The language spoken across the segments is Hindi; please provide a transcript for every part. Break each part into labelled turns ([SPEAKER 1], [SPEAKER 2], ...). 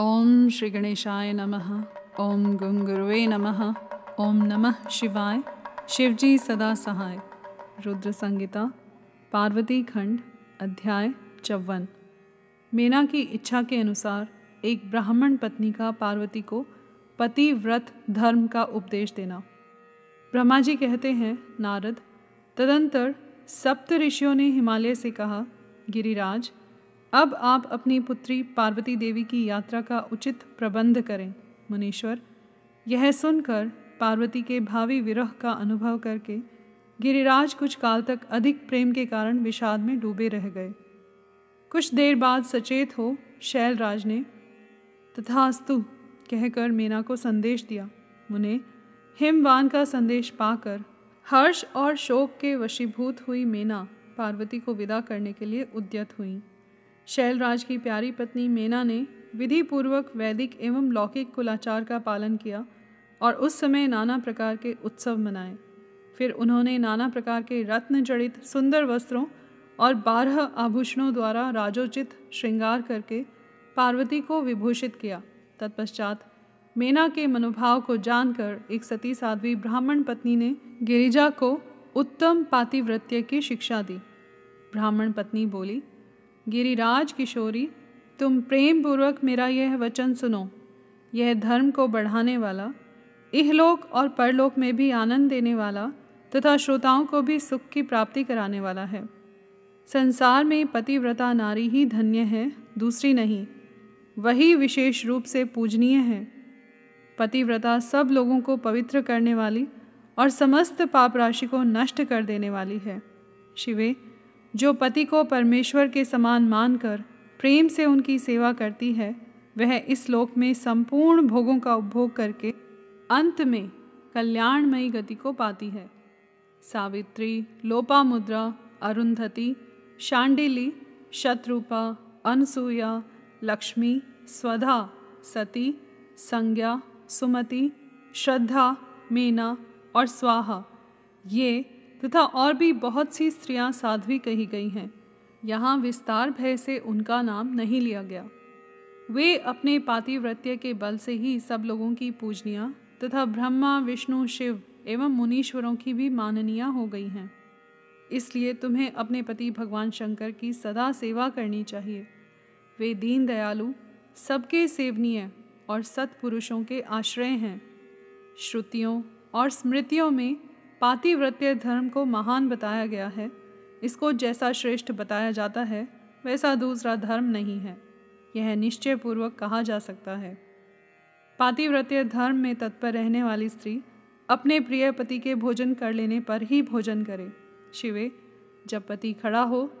[SPEAKER 1] ओम श्री गणेशाय नमः। ओम गुंगुरुवे नमः। ओम नमः शिवाय। शिवजी सदा सहाय। रुद्र संगीता पार्वती खंड, अध्याय चौवन। मीना की इच्छा के अनुसार एक ब्राह्मण पत्नी का पार्वती को पति व्रत धर्म का उपदेश देना। ब्रह्मा जी कहते हैं, नारद, तदंतर सप्त ऋषियों ने हिमालय से कहा, गिरिराज अब आप अपनी पुत्री पार्वती देवी की यात्रा का उचित प्रबंध करें, मुनीश्वर। यह सुनकर पार्वती के भावी विरह का अनुभव करके गिरिराज कुछ काल तक अधिक प्रेम के कारण विषाद में डूबे रह गए। कुछ देर बाद सचेत हो शैलराज ने, तथास्तु, कहकर मीना को संदेश दिया। मुने हिमवान का संदेश पाकर हर्ष और शोक के वशीभूत हुई मीना पार्वती को विदा करने के लिए उद्यत हुई। शैलराज की प्यारी पत्नी मेना ने विधि पूर्वक वैदिक एवं लौकिक कुलाचार का पालन किया और उस समय नाना प्रकार के उत्सव मनाए। फिर उन्होंने नाना प्रकार के रत्न जड़ित सुंदर वस्त्रों और बारह आभूषणों द्वारा राजोचित श्रृंगार करके पार्वती को विभूषित किया। तत्पश्चात मेना के मनोभाव को जानकर एक सती साध्वी ब्राह्मण पत्नी ने गिरिजा को उत्तम पातिव्रत्य की शिक्षा दी। ब्राह्मण पत्नी बोली गिरिराज किशोरी, तुम प्रेम पूर्वक मेरा यह वचन सुनो। यह धर्म को बढ़ाने वाला, इहलोक और परलोक में भी आनंद देने वाला तथा श्रोताओं को भी सुख की प्राप्ति कराने वाला है। संसार में पतिव्रता नारी ही धन्य है, दूसरी नहीं। वही विशेष रूप से पूजनीय है। पतिव्रता सब लोगों को पवित्र करने वाली और समस्त पाप राशि को नष्ट कर देने वाली है। शिवे जो पति को परमेश्वर के समान मानकर प्रेम से उनकी सेवा करती है, वह इस लोक में संपूर्ण भोगों का उपभोग करके अंत में कल्याणमयी गति को पाती है। सावित्री, लोपामुद्रा, अरुंधति, शांडिली, शत्रुपा, अनसूया, लक्ष्मी, स्वधा, सती, संज्ञा, सुमति, श्रद्धा, मीना और स्वाहा, ये तथा और भी बहुत सी स्त्रियाँ साध्वी कही गई हैं। यहाँ विस्तार भय से उनका नाम नहीं लिया गया। वे अपने पातिव्रत्य के बल से ही सब लोगों की पूजनिया तथा ब्रह्मा, विष्णु, शिव एवं मुनीश्वरों की भी माननीय हो गई हैं। इसलिए तुम्हें अपने पति भगवान शंकर की सदा सेवा करनी चाहिए। वे दीन दयालु, सबके सेवनीय और सत्पुरुषों के आश्रय हैं। श्रुतियों और स्मृतियों में पातिव्रत्य धर्म को महान बताया गया है। इसको जैसा श्रेष्ठ बताया जाता है, वैसा दूसरा धर्म नहीं है। यह निश्चय पूर्वक कहा जा सकता है। पातिव्रत्य धर्म में तत्पर रहने वाली स्त्री अपने प्रिय पति के भोजन कर लेने पर ही भोजन करे। शिवे, जब पति खड़ा हो,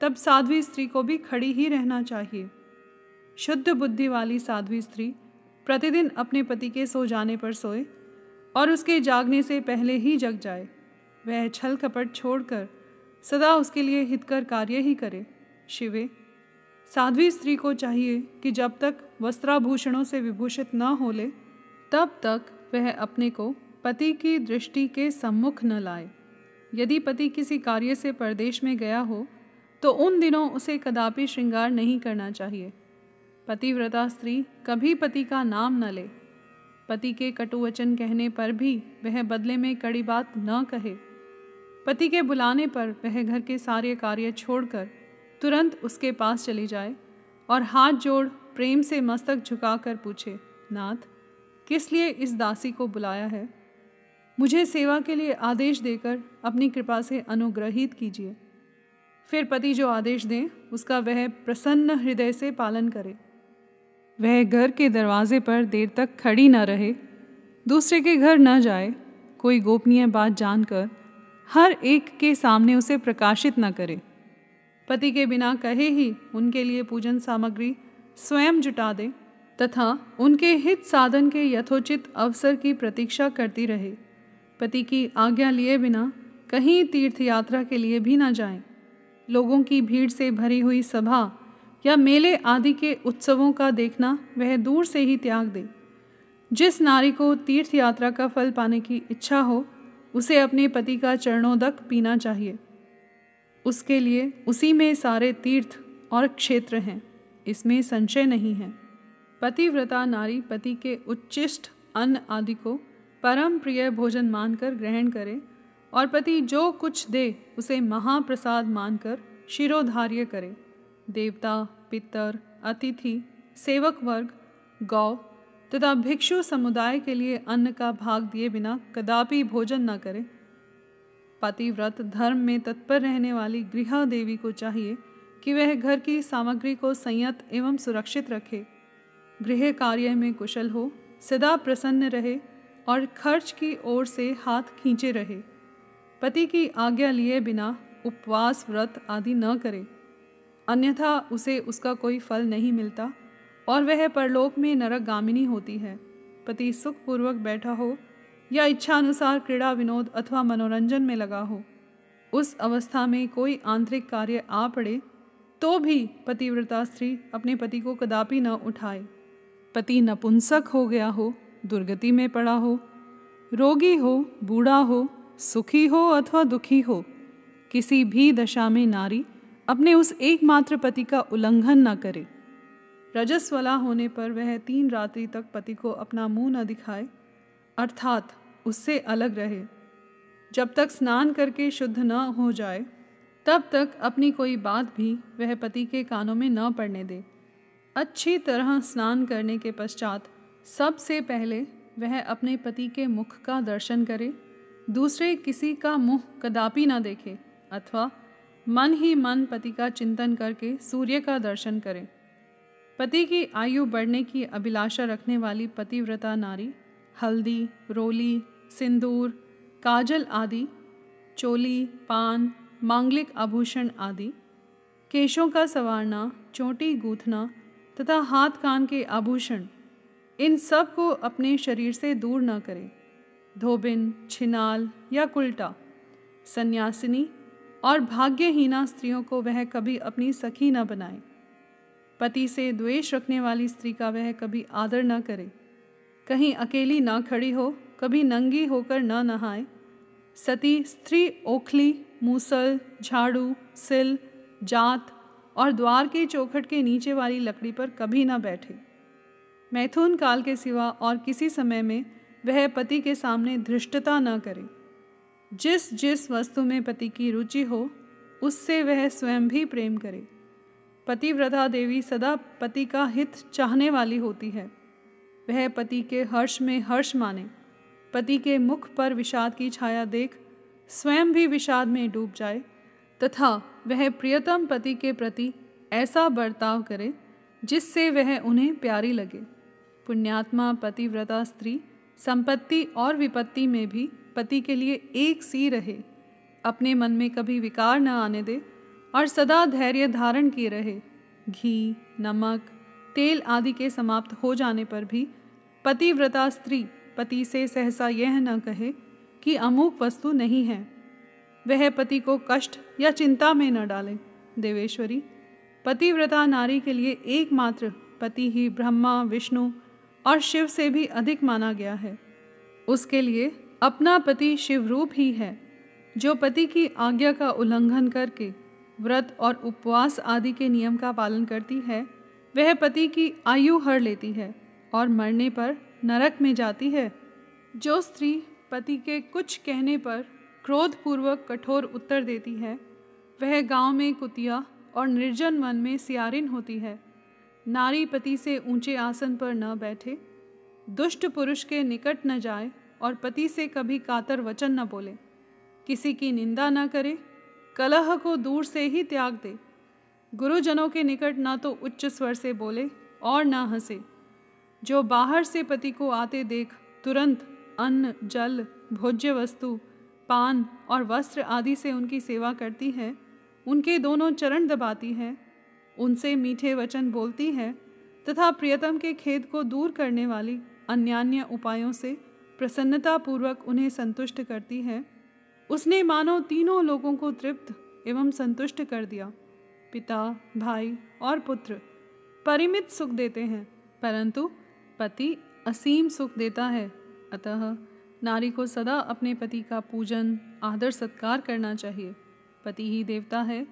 [SPEAKER 1] तब साध्वी स्त्री को भी खड़ी ही रहना चाहिए। शुद्ध बुद्धि वाली साध्वी स्त्री प्रतिदिन अपने पति के सो जाने पर सोए और उसके जागने से पहले ही जग जाए। वह छल कपट छोड़कर सदा उसके लिए हितकर कार्य ही करे। शिवे, साध्वी स्त्री को चाहिए कि जब तक वस्त्राभूषणों से विभूषित न हो ले तब तक वह अपने को पति की दृष्टि के सम्मुख न लाए। यदि पति किसी कार्य से परदेश में गया हो तो उन दिनों उसे कदापि श्रृंगार नहीं करना चाहिए। पतिव्रता स्त्री कभी पति का नाम न ले। पति के कटुवचन कहने पर भी वह बदले में कड़ी बात न कहे। पति के बुलाने पर वह घर के सारे कार्य छोड़कर तुरंत उसके पास चली जाए और हाथ जोड़ प्रेम से मस्तक झुकाकर पूछे, नाथ, किस लिए इस दासी को बुलाया है? मुझे सेवा के लिए आदेश देकर अपनी कृपा से अनुग्रहित कीजिए। फिर पति जो आदेश दें, उसका वह प्रसन्न हृदय से पालन करे। वह घर के दरवाजे पर देर तक खड़ी न रहे, दूसरे के घर न जाए, कोई गोपनीय बात जानकर हर एक के सामने उसे प्रकाशित न करे पति के बिना कहे ही उनके लिए पूजन सामग्री स्वयं जुटा दे, तथा उनके हित साधन के यथोचित अवसर की प्रतीक्षा करती रहे पति की आज्ञा लिए बिना कहीं तीर्थ यात्रा के लिए भी न जाएँ। लोगों की भीड़ से भरी हुई सभा या मेले आदि के उत्सवों का देखना वह दूर से ही त्याग दे। जिस नारी को तीर्थ यात्रा का फल पाने की इच्छा हो, उसे अपने पति का चरणोदक पीना चाहिए। उसके लिए उसी में सारे तीर्थ और क्षेत्र हैं, इसमें संशय नहीं है। पतिव्रता नारी पति के उच्चिष्ट अन्न आदि को परम प्रिय भोजन मानकर ग्रहण करे और पति जो कुछ दे, उसे महाप्रसाद मानकर शिरोधार्य करे। देवता, पितर, अतिथि, सेवक वर्ग, गौ तथा भिक्षु समुदाय के लिए अन्न का भाग दिए बिना कदापि भोजन न करे। पतिव्रत धर्म में तत्पर रहने वाली गृह देवी को चाहिए कि वह घर की सामग्री को संयत एवं सुरक्षित रखे। गृह कार्य में कुशल हो, सदा प्रसन्न रहे और खर्च की ओर से हाथ खींचे रहे। पति की आज्ञा लिए बिना उपवास व्रत आदि न करे। अन्यथा उसे उसका कोई फल नहीं मिलता। और वह परलोक में नरक गामिनी होती है। पति सुखपूर्वक बैठा हो या इच्छानुसार क्रीड़ा विनोद अथवा मनोरंजन में लगा हो, उस अवस्था में कोई आंतरिक कार्य आ पड़े तो भी पतिव्रता स्त्री अपने पति को कदापि न उठाए। पति नपुंसक हो गया हो, दुर्गति में पड़ा हो, रोगी हो, बूढ़ा हो, सुखी हो अथवा दुखी हो, किसी भी दशा में नारी अपने उस एकमात्र पति का उल्लंघन न करे। रजस्वला होने पर वह तीन रात्रि तक पति को अपना मुँह न दिखाए, अर्थात उससे अलग रहे। जब तक स्नान करके शुद्ध न हो जाए, तब तक अपनी कोई बात भी वह पति के कानों में न पड़ने दे। अच्छी तरह स्नान करने के पश्चात सबसे पहले वह अपने पति के मुख का दर्शन करे, दूसरे किसी का मुँह कदापि न देखे, अथवा मन ही मन पति का चिंतन करके सूर्य का दर्शन करें। पति की आयु बढ़ने की अभिलाषा रखने वाली पतिव्रता नारी, हल्दी, रोली, सिंदूर, काजल आदि, चोली, पान, मांगलिक आभूषण आदि, केशों का संवारना, चोटी गूंथना तथा हाथ कान के आभूषण, इन सबको अपने शरीर से दूर न करें। धोबिन, छिनाल या कुल्टा, सन्यासिनी और भाग्यहीना स्त्रियों को वह कभी अपनी सखी न बनाए। पति से द्वेष रखने वाली स्त्री का वह कभी आदर न करे। कहीं अकेली न खड़ी हो, कभी नंगी होकर न नहाए। सती स्त्री ओखली, मूसल, झाड़ू, सिल, जात और द्वार के चौखट के नीचे वाली लकड़ी पर कभी न बैठे। मैथुन काल के सिवा और किसी समय में वह पति के सामने धृष्टता न करे। जिस जिस वस्तु में पति की रुचि हो, उससे वह स्वयं भी प्रेम करे। पतिव्रता देवी सदा पति का हित चाहने वाली होती है। वह पति के हर्ष में हर्ष माने। पति के मुख पर विषाद की छाया देख, स्वयं भी विषाद में डूब जाए, तथा वह प्रियतम पति के प्रति ऐसा बर्ताव करे, जिससे वह उन्हें प्यारी लगे। पुण्यात्मा पतिव्रता स्त्री संपत्ति और विपत्ति में भी पति के लिए एक सी रहे। अपने मन में कभी विकार न आने दे और सदा धैर्य धारण किए रहे। घी, नमक, तेल आदि के समाप्त हो जाने पर भी पतिव्रता स्त्री पति से सहसा यह न कहे कि अमुक वस्तु नहीं है। वह पति को कष्ट या चिंता में न डाले। देवेश्वरी, पतिव्रता नारी के लिए एकमात्र पति ही ब्रह्मा, विष्णु और शिव से भी अधिक माना गया है। उसके लिए अपना पति शिवरूप ही है, जो पति की आज्ञा का उल्लंघन करके व्रत और उपवास आदि के नियम का पालन करती है, वह पति की आयु हर लेती है और मरने पर नरक में जाती है। जो स्त्री पति के कुछ कहने पर क्रोधपूर्वक कठोर उत्तर देती है, वह गाँव में कुतिया और निर्जन मन में सियारिन होती है। नारी पति से ऊँचे आसन पर न बैठे। दुष्ट पुरुष के निकट न जाए और पति से कभी कातर वचन न बोले। किसी की निंदा न करे, कलह को दूर से ही त्याग दे। गुरुजनों के निकट ना तो उच्च स्वर से बोले और ना हंसे। जो बाहर से पति को आते देख, तुरंत अन्न, जल, भोज्य वस्तु, पान और वस्त्र आदि से उनकी सेवा करती है, उनके दोनों चरण दबाती है उनसे मीठे वचन बोलती है, तथा प्रियतम के खेद को दूर करने वाली अन्यान्य उपायों से प्रसन्नतापूर्वक उन्हें संतुष्ट करती है। उसने मानो तीनों लोगों को तृप्त एवं संतुष्ट कर दिया। पिता, भाई और पुत्र परिमित सुख देते हैं, परंतु पति असीम सुख देता है। अतः नारी को सदा अपने पति का पूजन, आदर, सत्कार करना चाहिए। पति ही देवता है,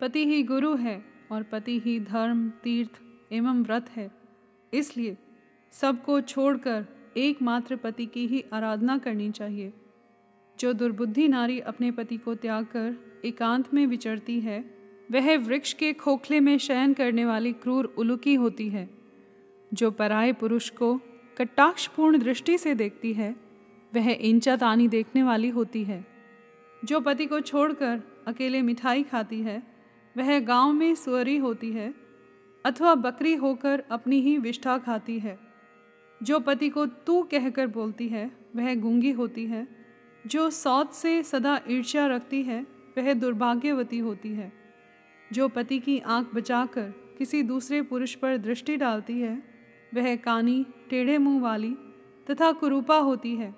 [SPEAKER 1] पति ही गुरु है। और पति ही धर्म, तीर्थ एवं व्रत है। इसलिए सबको छोड़कर एकमात्र पति की ही आराधना करनी चाहिए। जो दुर्बुद्धि नारी अपने पति को त्याग कर एकांत में विचरती है, वह वृक्ष के खोखले में शयन करने वाली क्रूर उलुकी होती है। जो पराय पुरुष को कटाक्षपूर्ण दृष्टि से देखती है, वह इंचा तानी देखने वाली होती है। जो पति को छोड़कर अकेले मिठाई खाती है वह गाँव में सुअरी होती है अथवा बकरी होकर अपनी ही विष्ठा खाती है। जो पति को तू कहकर बोलती है, वह गूँगी होती है। जो सौत से सदा ईर्ष्या रखती है, वह दुर्भाग्यवती होती है। जो पति की आँख बचाकर किसी दूसरे पुरुष पर दृष्टि डालती है, वह कानी, टेढ़े मुँह वाली तथा कुरूपा होती है।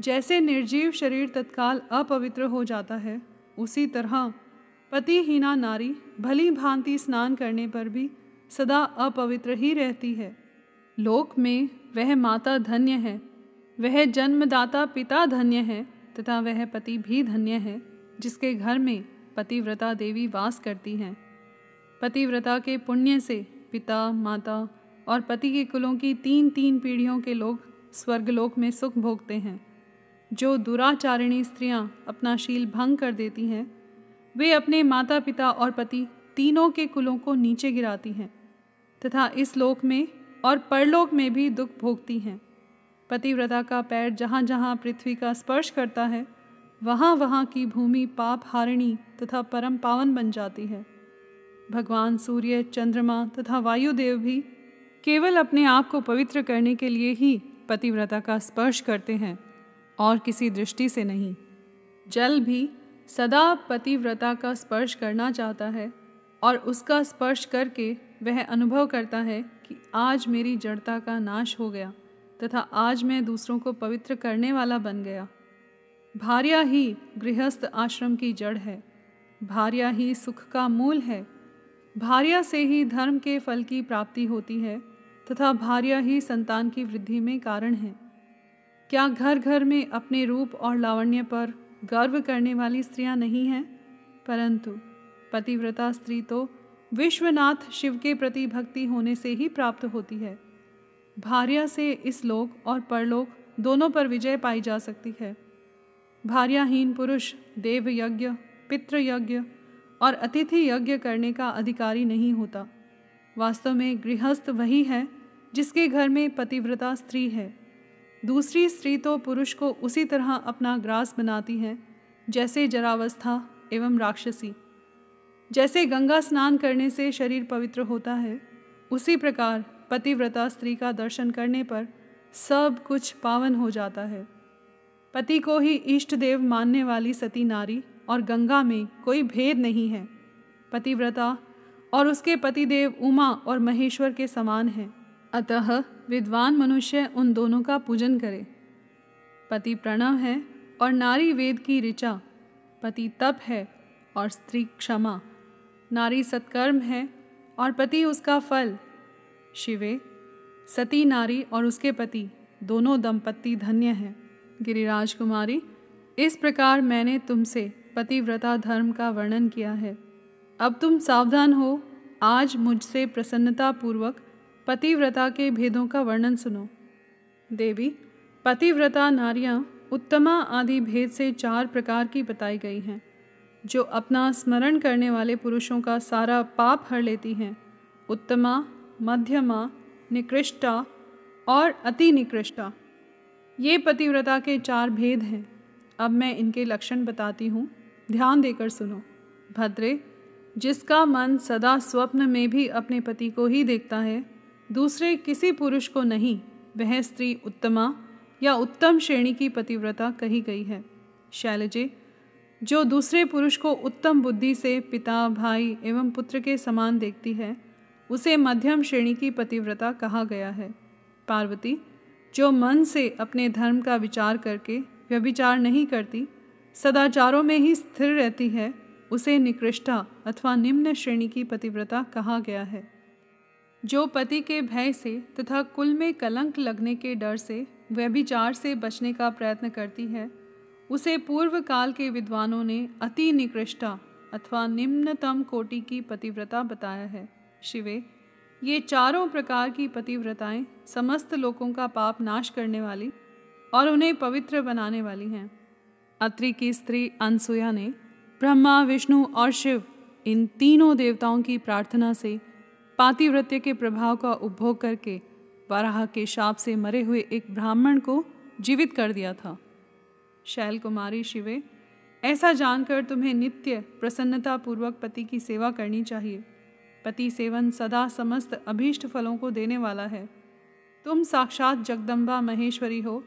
[SPEAKER 1] जैसे निर्जीव शरीर तत्काल अपवित्र हो जाता है, उसी तरह पतिहीना नारी भली भांति स्नान करने पर भी सदा अपवित्र ही रहती है। लोक में वह माता धन्य है, वह जन्मदाता पिता धन्य है, तथा वह पति भी धन्य है, जिसके घर में पतिव्रता देवी वास करती हैं। पतिव्रता के पुण्य से पिता, माता और पति के कुलों की तीन तीन पीढ़ियों के लोग स्वर्गलोक में सुख भोगते हैं। जो दुराचारिणी स्त्रियाँ अपना शील भंग कर देती हैं वे अपने माता पिता और पति तीनों के कुलों को नीचे गिराती हैं, तथा इस लोक में और परलोक में भी दुख भोगती हैं। पतिव्रता का पैर जहाँ जहाँ पृथ्वी का स्पर्श करता है वहाँ वहाँ की भूमि पाप हारिणी तथा परम पावन बन जाती है। भगवान सूर्य, चंद्रमा तथा वायुदेव भी केवल अपने आप को पवित्र करने के लिए ही पतिव्रता का स्पर्श करते हैं, और किसी दृष्टि से नहीं। जल भी सदा पतिव्रता का स्पर्श करना चाहता है और उसका स्पर्श करके वह अनुभव करता है कि आज मेरी जड़ता का नाश हो गया तथा आज मैं दूसरों को पवित्र करने वाला बन गया। भार्या ही गृहस्थ आश्रम की जड़ है। भार्या ही सुख का मूल है। भार्या से ही धर्म के फल की प्राप्ति होती है तथा भार्या ही संतान की वृद्धि में कारण है। क्या घर घर में अपने रूप और लावण्य पर गर्व करने वाली स्त्रियाँ नहीं हैं, परंतु पतिव्रता स्त्री तो विश्वनाथ शिव के प्रति भक्ति होने से ही प्राप्त होती है। भार्या से इस लोक और परलोक दोनों पर विजय पाई जा सकती है। भार्याहीन पुरुष देव यज्ञ पितृ यज्ञ और अतिथि यज्ञ करने का अधिकारी नहीं होता। वास्तव में गृहस्थ वही है जिसके घर में पतिव्रता स्त्री है। दूसरी स्त्री तो पुरुष को उसी तरह अपना ग्रास बनाती है, जैसे जरावस्था एवं राक्षसी। जैसे गंगा स्नान करने से शरीर पवित्र होता है, उसी प्रकार पतिव्रता स्त्री का दर्शन करने पर सब कुछ पावन हो जाता है। पति को ही इष्ट देव मानने वाली सती नारी और गंगा में कोई भेद नहीं है। पतिव्रता और उसके पतिदेव उमा और महेश्वर के समान हैं। अतः विद्वान मनुष्य उन दोनों का पूजन करे। पति प्रणव है और नारी वेद की ऋचा। पति तप है और स्त्री क्षमा। नारी सत्कर्म है और पति उसका फल। शिवे, सती नारी और उसके पति, दोनों दंपत्ति धन्य हैं। गिरिराज कुमारी इस प्रकार मैंने तुमसे पतिव्रता धर्म का वर्णन किया है। अब तुम सावधान हो, आज मुझसे प्रसन्नता पूर्वक पतिव्रता के भेदों का वर्णन सुनो। देवी, पतिव्रता नारियाँ उत्तमा आदि भेद से चार प्रकार की बताई गई हैं, जो अपना स्मरण करने वाले पुरुषों का सारा पाप हर लेती हैं। उत्तमा, मध्यमा, निकृष्टा और अति निकृष्टा। ये पतिव्रता के चार भेद हैं। अब मैं इनके लक्षण बताती हूँ। ध्यान देकर सुनो। भद्रे, जिसका मन सदा स्वप्न में भी अपने पति को ही देखता है दूसरे किसी पुरुष को नहीं, वह स्त्री उत्तमा या उत्तम श्रेणी की पतिव्रता कही गई है। शैलजे, जो दूसरे पुरुष को उत्तम बुद्धि से पिता, भाई एवं पुत्र के समान देखती है, उसे मध्यम श्रेणी की पतिव्रता कहा गया है। पार्वती, जो मन से अपने धर्म का विचार करके व्यभिचार नहीं करती, सदाचारों में ही स्थिर रहती है, उसे निकृष्टा अथवा निम्न श्रेणी की पतिव्रता कहा गया है। जो पति के भय से तथा कुल में कलंक लगने के डर से, व्यभिचार से बचने का प्रयत्न करती है, उसे पूर्व काल के विद्वानों ने अति निकृष्टा अथवा निम्नतम कोटि की पतिव्रता बताया है। शिवे, ये चारों प्रकार की पतिव्रताएँ समस्त लोगों का पाप नाश करने वाली और उन्हें पवित्र बनाने वाली हैं। अत्रि की स्त्री अनसुया ने ब्रह्मा, विष्णु और शिव इन तीनों देवताओं की प्रार्थना से पातिव्रत्य के प्रभाव का उपभोग करके वराह के शाप से मरे हुए एक ब्राह्मण को जीवित कर दिया था। शैल कुमारी शिवे, ऐसा जानकर तुम्हें नित्य प्रसन्नता पूर्वक पति की सेवा करनी चाहिए। पति सेवन सदा समस्त अभीष्ट फलों को देने वाला है। तुम साक्षात जगदम्बा महेश्वरी हो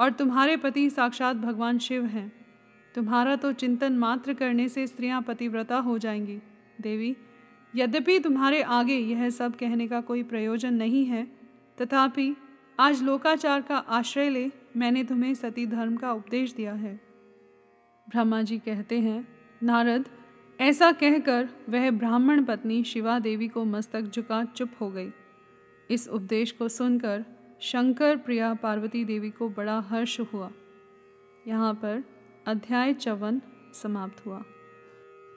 [SPEAKER 1] और तुम्हारे पति साक्षात भगवान शिव हैं। तुम्हारा तो चिंतन मात्र करने से स्त्रियाँ पतिव्रता हो जाएँगी। देवी यद्यपि तुम्हारे आगे यह सब कहने का कोई प्रयोजन नहीं है, तथापि आज लोकाचार का आश्रय ले मैंने तुम्हें सती धर्म का उपदेश दिया है। ब्रह्मा जी कहते हैं, नारद, ऐसा कहकर वह ब्राह्मण पत्नी शिवा देवी को मस्तक झुका चुप हो गई। इस उपदेश को सुनकर शंकर प्रिया पार्वती देवी को बड़ा हर्ष हुआ। यहाँ पर अध्याय चवन समाप्त हुआ।